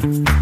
Bye.